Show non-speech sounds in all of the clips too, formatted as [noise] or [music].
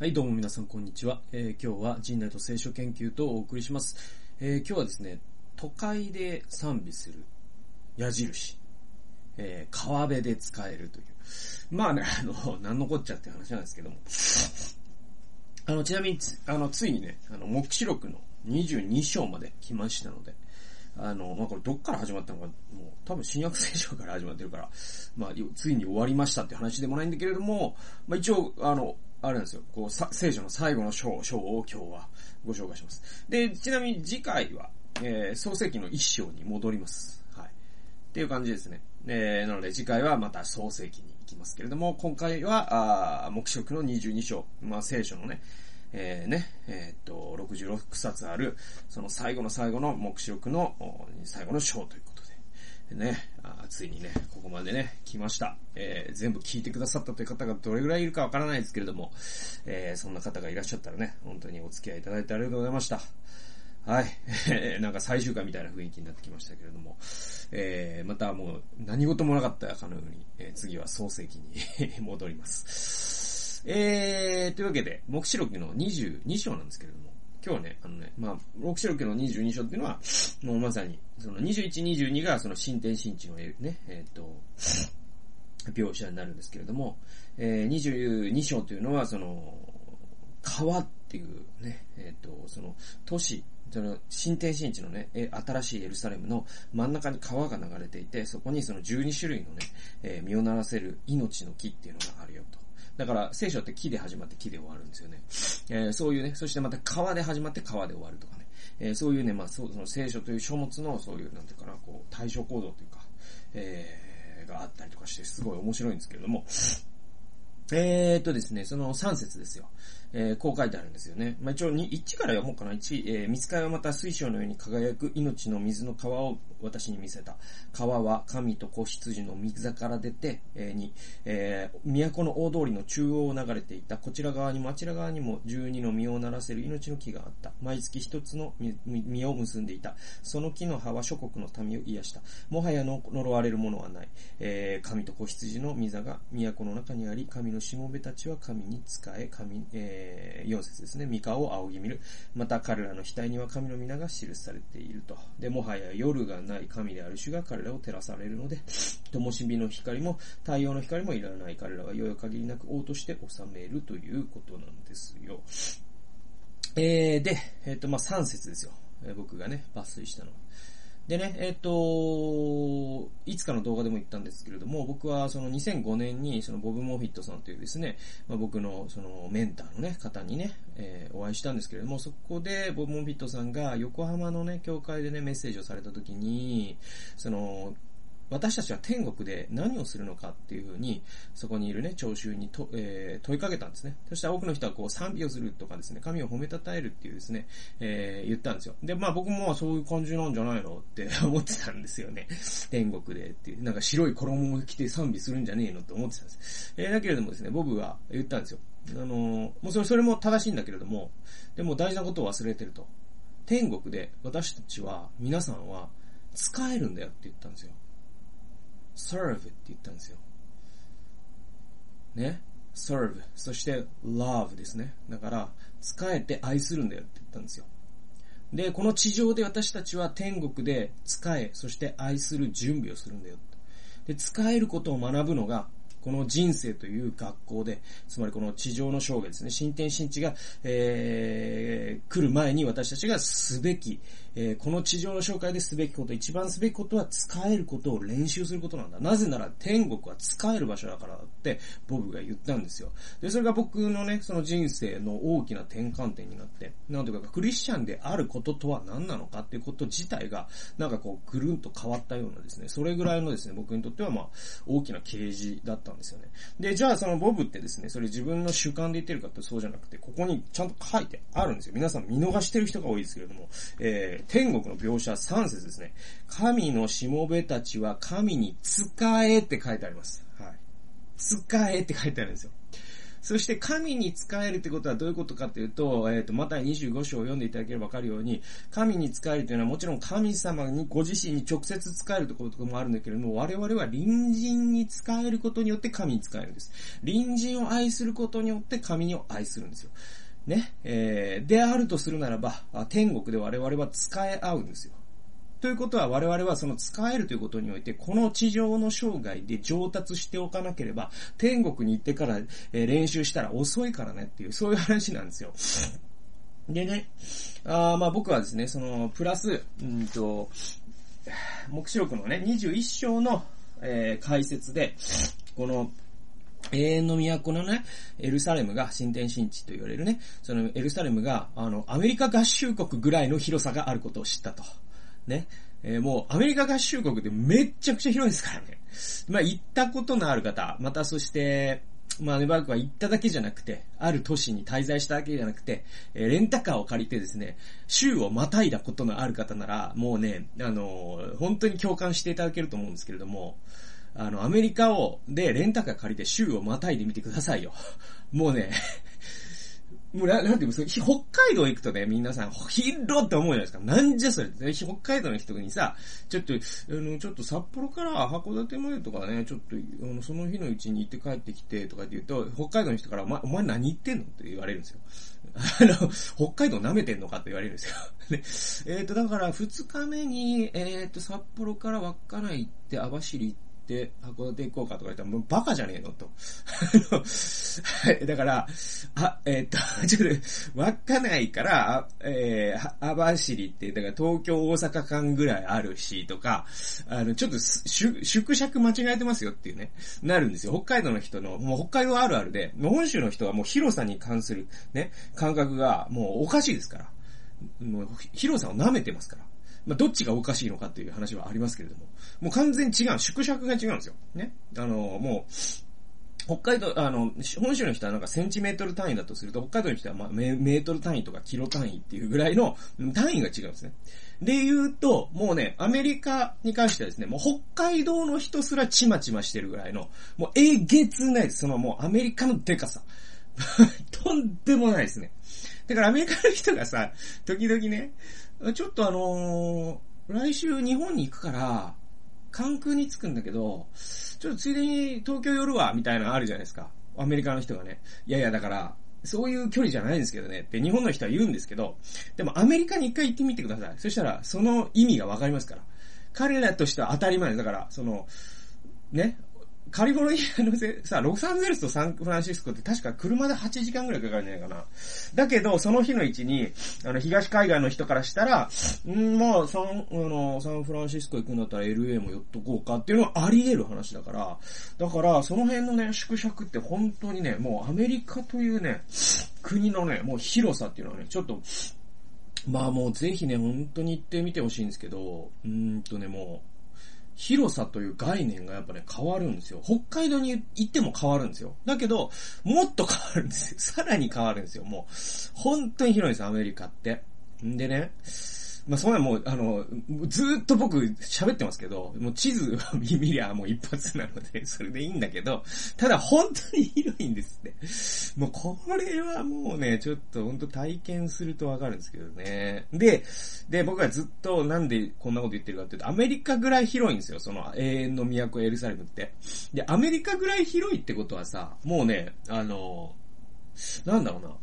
はい、どうも皆さんこんにちは。えー今日は陣内と聖書研究とお送りします。えー今日はですね、都会で賛美する矢印、えー川辺で使えるという。まあね、あの、[laughs] なんのこっちゃって話なんですけども。あの、ちなみにつ、あの、ついにね、あの、目視録の22章まで来ましたので、あの、まあ、これどっから始まったのか、もう多分新約聖書から始まってるから、まあ、ついに終わりましたって話でもないんだけれども、まあ、一応、あの、あれなんですよ、こう、聖書の最後の章、章を今日はご紹介します。で、ちなみに次回は、えー、創世記の一章に戻ります。はい。っていう感じですね。えー、なので次回はまた創世記に行きますけれども、今回は、あ目視録の22章、まあ、聖書のね、えー、ね、えーっと、66冊ある、その最後の最後の目視録の最後の章という、ね、あついにね、ここまでね、来ました。えー、全部聞いてくださったという方がどれぐらいいるかわからないですけれども、えー、そんな方がいらっしゃったらね、本当にお付き合いいただいてありがとうございました。はい。なんか最終回みたいな雰囲気になってきましたけれども、えー、またもう何事もなかったかのように、えー次は創世記に [laughs] 戻ります。えー、というわけで、目視録の22章なんですけれども、今日はね、あのね、まあ、目視録の22章っていうのは、もうまさに、その21、22がその新天新地のね、えっ、と、描写になるんですけれども、えー、22章というのは、その、川っていうね、えっ、と、その、都市、その、新天新地のね、新しいエルサレムの真ん中に川が流れていて、そこにその12種類のね、えー身を鳴らせる命の木っていうのがあるよと。だから、聖書って木で始まって木で終わるんですよね。えーそういうね、そしてまた川で始まって川で終わるとかね。えーそういうね、まあ、その聖書という書物の、そういう、なんていうかな、こう、対処行動というか、えーがあったりとかして、すごい面白いんですけれども、えーっとですね、その3節ですよ。えーこう書いてあるんですよね。まあ、一応に、1から読もうかな。1、えー、見つかいはまた水晶のように輝く命の水の川を私に見せた。川は神と子羊の水座から出て、えーに、えー都の大通りの中央を流れていた。こちら側にもあちら側にも12の実をならせる命の木があった。毎月一つの実を結んでいた。その木の葉は諸国の民を癒した。もはや呪われるものはない。えー神と子羊の御座が都の中にあり、神のしもべたちは神に仕え、神、えー、4節ですね。三河を仰ぎ見る。また彼らの額には神の皆が記されていると。で、もはや夜がない神である主が彼らを照らされるので、灯火の光も太陽の光もいらない彼らはよよ限りなく王として治めるということなんですよ。えー、で、えっ、と、まあ、3節ですよ。僕がね、抜粋したのは。でね、えっ、と、いつかの動画でも言ったんですけれども、僕はその2005年にそのボブ・モフィットさんというですね、まあ、僕のそのメンターのね、方にね、えーお会いしたんですけれども、そこでボブ・モフィットさんが横浜のね、教会でね、メッセージをされた時に、その、私たちは天国で何をするのかっていうふうに、そこにいるね、聴衆にと、えー問いかけたんですね。そしたら多くの人はこう賛美をするとかですね、神を褒めたたえるっていうですね、えー言ったんですよ。で、まあ僕もそういう感じなんじゃないのって [laughs] 思ってたんですよね。天国でっていう。なんか白い衣を着て賛美するんじゃねえのって思ってたんです。えーだけれどもですね、ボブが言ったんですよ。あのーもうそれ、それも正しいんだけれども、でも大事なことを忘れてると。天国で私たちは、皆さんは、使えるんだよって言ったんですよ。Serve って言ったんですよ。ね？serve。そして love ですね。だから、使えて愛するんだよって言ったんですよ。で、この地上で私たちは天国で使え、そして愛する準備をするんだよ。で、使えることを学ぶのが、この人生という学校で、つまりこの地上の生涯ですね、新天新地が、えー、来る前に私たちがすべき、えー、この地上の紹介ですべきこと、一番すべきことは使えることを練習することなんだ。なぜなら天国は使える場所だからって、ボブが言ったんですよ。で、それが僕のね、その人生の大きな転換点になって、なんていうか、クリスチャンであることとは何なのかっていうこと自体が、なんかこう、ぐるんと変わったようなですね、それぐらいのですね、僕にとってはまあ、大きな啓示だったんですよね。で、じゃあそのボブってですね、それ自分の主観で言ってるかってそうじゃなくて、ここにちゃんと書いてあるんですよ。皆さん見逃してる人が多いですけれども、えー、天国の描写3節ですね。神のしもべたちは神に使えって書いてあります。はい。使えって書いてあるんですよ。そして神に仕えるってことはどういうことかっていうと、えっ、ー、と、また25章を読んでいただければわかるように、神に仕えるというのはもちろん神様にご自身に直接仕えるところとかもあるんだけれども、我々は隣人に仕えることによって神に仕えるんです。隣人を愛することによって神を愛するんですよ。ね、えー、であるとするならば、天国で我々は使え合うんですよ。ということは我々はその使えるということにおいて、この地上の生涯で上達しておかなければ、天国に行ってから、え練習したら遅いからねっていう、そういう話なんですよ。[laughs] でね、あまあ僕はですね、その、プラス、うんと、目視録のね、21章の、えー、解説で、この、永遠の都のね、エルサレムが新天神地と言われるね、そのエルサレムが、あの、アメリカ合衆国ぐらいの広さがあることを知ったと。ね。えー、もうアメリカ合衆国ってめっちゃくちゃ広いですからね。まあ行ったことのある方、またそして、まあネバークは行っただけじゃなくて、ある都市に滞在しただけじゃなくて、えー、レンタカーを借りてですね、州をまたいだことのある方なら、もうね、あのー、本当に共感していただけると思うんですけれども、あの、アメリカを、で、レンタカー借りて州をまたいでみてくださいよ。もうね、もうな、なんていうの、北海道行くとね、皆さん、広って思うじゃないですか。なんじゃそれ、北海道の人にさ、ちょっと、あの、ちょっと札幌から函館までとかね、ちょっと、あの、その日のうちに行って帰ってきて、とかって言うと、北海道の人から、お前、お前何言ってんのって言われるんですよ。[laughs] あの、北海道舐めてんのかって言われるんですよ。ね、えっ、ー、と、だから、二日目に、えっ、ー、と、札幌から稚内行って、網走行って、て函館行こうかとか言ったら、もうバカじゃねえのと。[laughs] はい、だから、あ、えー、っと、[laughs] ちょっと、稚内から、えー、網走って、だから東京大阪間ぐらいあるし、とか、あの、ちょっと、縮尺間違えてますよっていうね、なるんですよ。北海道の人の、もう北海道あるあるで、本州の人はもう広さに関するね、感覚がもうおかしいですから。もう広さを舐めてますから。まあ、どっちがおかしいのかっていう話はありますけれども、もう完全に違う、縮尺が違うんですよ。ね。あの、もう、北海道、あの、本州の人はなんかセンチメートル単位だとすると、北海道の人はまあメートル単位とかキロ単位っていうぐらいの単位が違うんですね。で言うと、もうね、アメリカに関してはですね、もう北海道の人すらちまちましてるぐらいの、もうえげつないです。そのもうアメリカのデカさ。[laughs] とんでもないですね。だからアメリカの人がさ、時々ね、ちょっとあのー、来週日本に行くから、関空に着くんだけど、ちょっとついでに東京寄るわ、みたいなのあるじゃないですか。アメリカの人がね。いやいや、だから、そういう距離じゃないんですけどねって日本の人は言うんですけど、でもアメリカに一回行ってみてください。そしたら、その意味がわかりますから。彼らとしては当たり前です。だから、その、ね、カリフォルニアのせ、さ、ロサンゼルスとサンフランシスコって確か車で8時間ぐらいかかるんじゃないかな。だけど、その日のうちに、あの、東海岸の人からしたら、んまあ、サン、あの、サンフランシスコ行くんだったら LA も寄っとこうかっていうのはあり得る話だから、だから、その辺のね、縮尺って本当にね、もうアメリカというね、国のね、もう広さっていうのはね、ちょっと、まあもうぜひね、本当に行ってみてほしいんですけど、うんとね、もう、広さという概念がやっぱね、変わるんですよ。北海道に行っても変わるんですよ。だけど、もっと変わるんですよ。さらに変わるんですよ。もう、本当に広いんです、アメリカって。んでね、まあ、そんなもう、あの、ずっと僕喋ってますけど、もう地図を見りゃもう一発なので、[laughs] それでいいんだけど、ただ本当に広いんですって。もうこれはもうね、ちょっと本当体験するとわかるんですけどね。で、で、僕はずっとなんでこんなこと言ってるかっていうと、アメリカぐらい広いんですよ、その永遠の都エルサレムって。で、アメリカぐらい広いってことはさ、もうね、あの、なんだろうな。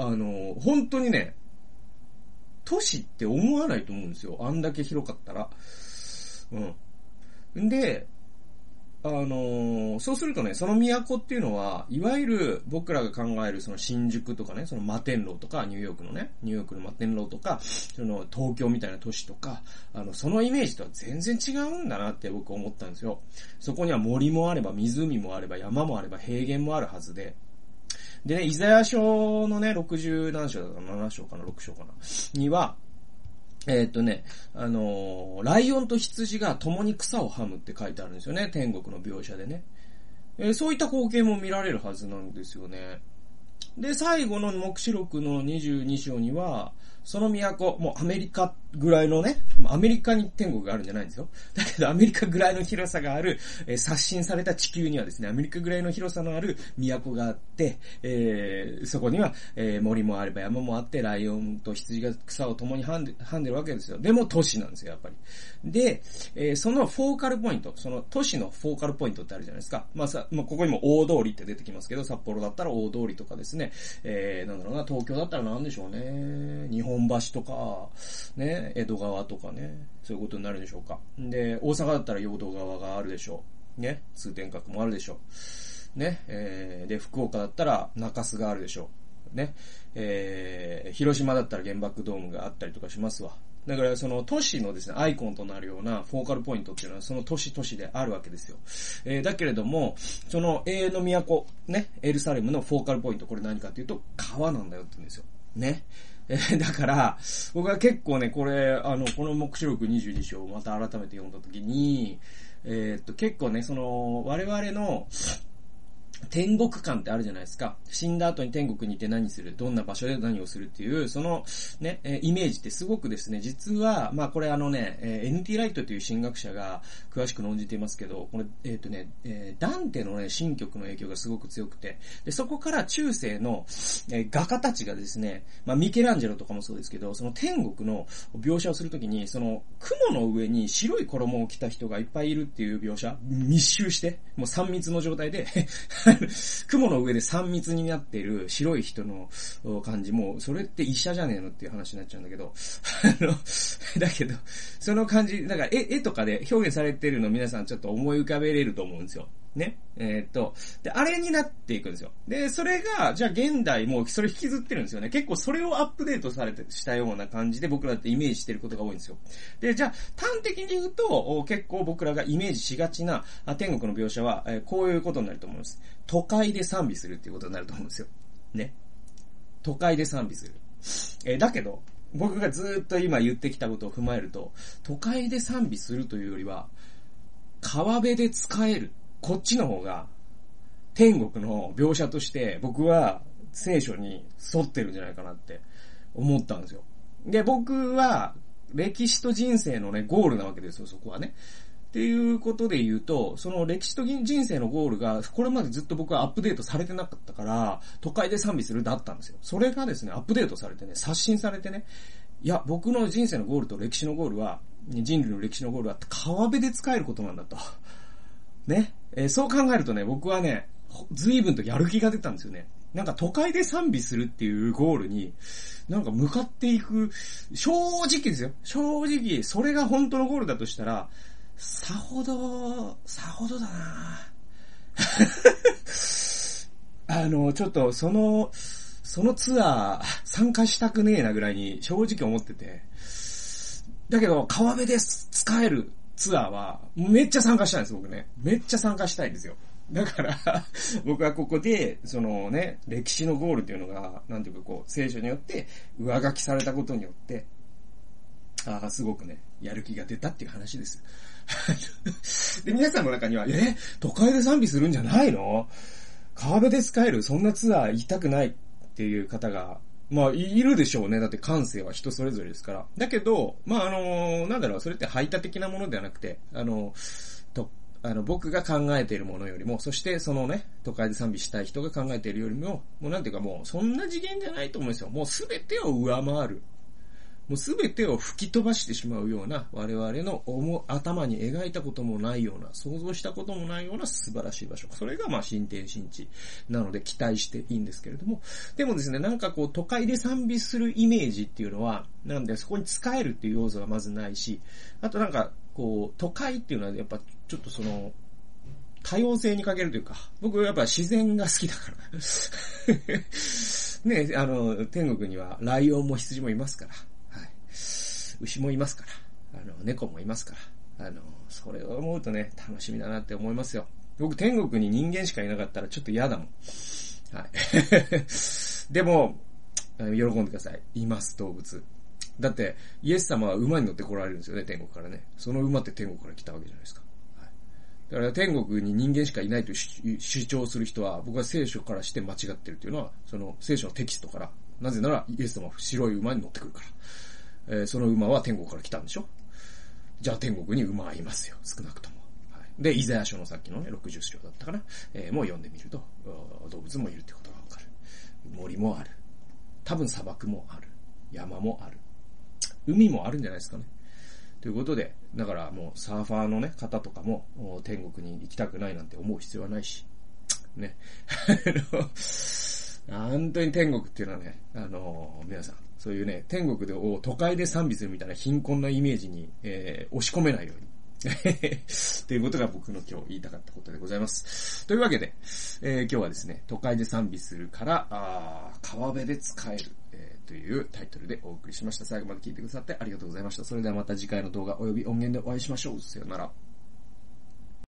あの、本当にね、都市って思わないと思うんですよ。あんだけ広かったら。うん。で、あの、そうするとね、その都っていうのは、いわゆる僕らが考えるその新宿とかね、その摩天楼とか、ニューヨークのね、ニューヨークの摩天楼とか、その東京みたいな都市とか、あの、そのイメージとは全然違うんだなって僕思ったんですよ。そこには森もあれば、湖もあれば、山もあれば、平原もあるはずで、でね、イザヤ書のね、60何章だか7章かな、6章かな、には、えー、っとね、あのー、ライオンと羊が共に草をはむって書いてあるんですよね、天国の描写でね。えー、そういった光景も見られるはずなんですよね。で、最後の目視録の22章には、その都、もうアメリカぐらいのね、アメリカに天国があるんじゃないんですよ。だけどアメリカぐらいの広さがある、えー、刷新された地球にはですね、アメリカぐらいの広さのある都があって、えー、そこには、えー、森もあれば山もあって、ライオンと羊が草を共にはんで、はんでるわけですよ。でも都市なんですよ、やっぱり。で、えー、そのフォーカルポイント、その都市のフォーカルポイントってあるじゃないですか。まあさ、まあ、ここにも大通りって出てきますけど、札幌だったら大通りとかですね、えー、なんだろうな、東京だったら何でしょうね、日本橋とか、ね、江戸川とかね、そういうことになるでしょうか。で、大阪だったら陽道川があるでしょう。ね、通天閣もあるでしょう。ね、えー、で、福岡だったら中洲があるでしょう。ね、えー、広島だったら原爆ドームがあったりとかしますわ。だからその都市のですね、アイコンとなるようなフォーカルポイントっていうのはその都市都市であるわけですよ。えー、だけれども、その永遠の都、ね、エルサレムのフォーカルポイント、これ何かっていうと、川なんだよって言うんですよ。ね。えー、だから、僕は結構ね、これ、あの、この目視録22章をまた改めて読んだときに、えー、っと、結構ね、その、我々の、天国観ってあるじゃないですか。死んだ後に天国にいて何する、どんな場所で何をするっていう、そのね、えイメージってすごくですね、実は、まあこれあのね、え NT ライトという神学者が詳しく論じていますけど、これ、えっ、ー、とね、えー、ダンテのね、神曲の影響がすごく強くて、で、そこから中世の、え画家たちがですね、まあミケランジェロとかもそうですけど、その天国の描写をするときに、その雲の上に白い衣を着た人がいっぱいいるっていう描写、密集して、もう3密の状態で [laughs] [laughs] 雲の上で3密になっている白い人の感じも、それって医者じゃねえのっていう話になっちゃうんだけど、あの、[laughs] だけど、その感じ、だから絵、絵とかで表現されてるの皆さんちょっと思い浮かべれると思うんですよ。ね。えー、っと、で、あれになっていくんですよ。で、それが、じゃあ現代もそれ引きずってるんですよね。結構それをアップデートされて、したような感じで僕らってイメージしてることが多いんですよ。で、じゃあ端的に言うと、結構僕らがイメージしがちな天国の描写は、えー、こういうことになると思います。都会で賛美するっていうことになると思うんですよ。ね。都会で賛美する。えー、だけど、僕がずっと今言ってきたことを踏まえると、都会で賛美するというよりは、川辺で使える。こっちの方が、天国の描写として僕は聖書に沿ってるんじゃないかなって思ったんですよ。で、僕は歴史と人生のね、ゴールなわけですよ、そこはね。っていうことで言うと、その歴史と人生のゴールが、これまでずっと僕はアップデートされてなかったから、都会で賛美するだったんですよ。それがですね、アップデートされてね、刷新されてね、いや、僕の人生のゴールと歴史のゴールは、人類の歴史のゴールは川辺で使えることなんだと。ね。えー、そう考えるとね、僕はね、随分とやる気が出たんですよね。なんか都会で賛美するっていうゴールに、なんか向かっていく、正直ですよ。正直、それが本当のゴールだとしたら、さほど、さほどだな [laughs] あの、ちょっと、その、そのツアー、参加したくねえなぐらいに正直思ってて。だけど、川辺で使えるツアーは、めっちゃ参加したいんです、僕ね。めっちゃ参加したいんですよ。だから [laughs] 僕はここで、そのね、歴史のゴールっていうのが、なんていうかこう、聖書によって上書きされたことによって、ああ、すごくね、やる気が出たっていう話です。[laughs] で、皆さんの中には、え、都会で賛美するんじゃないの？川辺で使えるそんなツアー行きたくないっていう方がまあ、いるでしょうね。だって感性は人それぞれですから。だけど、まあ、あの、なんだろう、それって排他的なものではなくて、あの、と、あの、僕が考えているものよりも、そしてそのね、都会で賛美したい人が考えているよりも、もうなんていうかもう、そんな次元じゃないと思うんですよ。もうすべてを上回る。もうすべてを吹き飛ばしてしまうような、我々の思頭に描いたこともないような、想像したこともないような素晴らしい場所。それがまあ新天新地なので期待していいんですけれども、でもですね、なんかこう都会で賛美するイメージっていうのは、なんでそこに使えるっていう要素がまずないし、あとなんかこう都会っていうのはやっぱちょっとその、多様性に欠けるというか、僕はやっぱ自然が好きだから [laughs] ね、あの、天国にはライオンも羊もいますから。牛もいますから、あの、猫もいますから、あの、それを思うとね、楽しみだなって思いますよ。僕、天国に人間しかいなかったらちょっと嫌だもん。はい。[laughs] でも、喜んでください。います、動物。だって、イエス様は馬に乗って来られるんですよね、天国からね。その馬って天国から来たわけじゃないですか。はい、だから天国に人間しかいないと主張する人は、僕は聖書からして間違ってるっていうのは、その聖書のテキストからなぜなら、イエス様は白い馬に乗ってくるから。えー、その馬は天国から来たんでしょ？じゃあ天国に馬はいますよ、少なくとも。はい、で、イザヤ書のさっきのね、60章だったかな、えー、もう読んでみると、動物もいるってことがわかる。森もある。多分砂漠もある。山もある。海もあるんじゃないですかね。ということで、だからもうサーファーのね、方とかも天国に行きたくないなんて思う必要はないし、ね。[laughs] 本当に天国っていうのはね、あの、皆さん、そういうね、天国でを都会で賛美するみたいな貧困なイメージに、えー、押し込めないように。[laughs] ということが僕の今日言いたかったことでございます。というわけで、えー、今日はですね、都会で賛美するから、あ川辺で使える、えー、というタイトルでお送りしました。最後まで聞いてくださってありがとうございました。それではまた次回の動画及び音源でお会いしましょう。さよなら。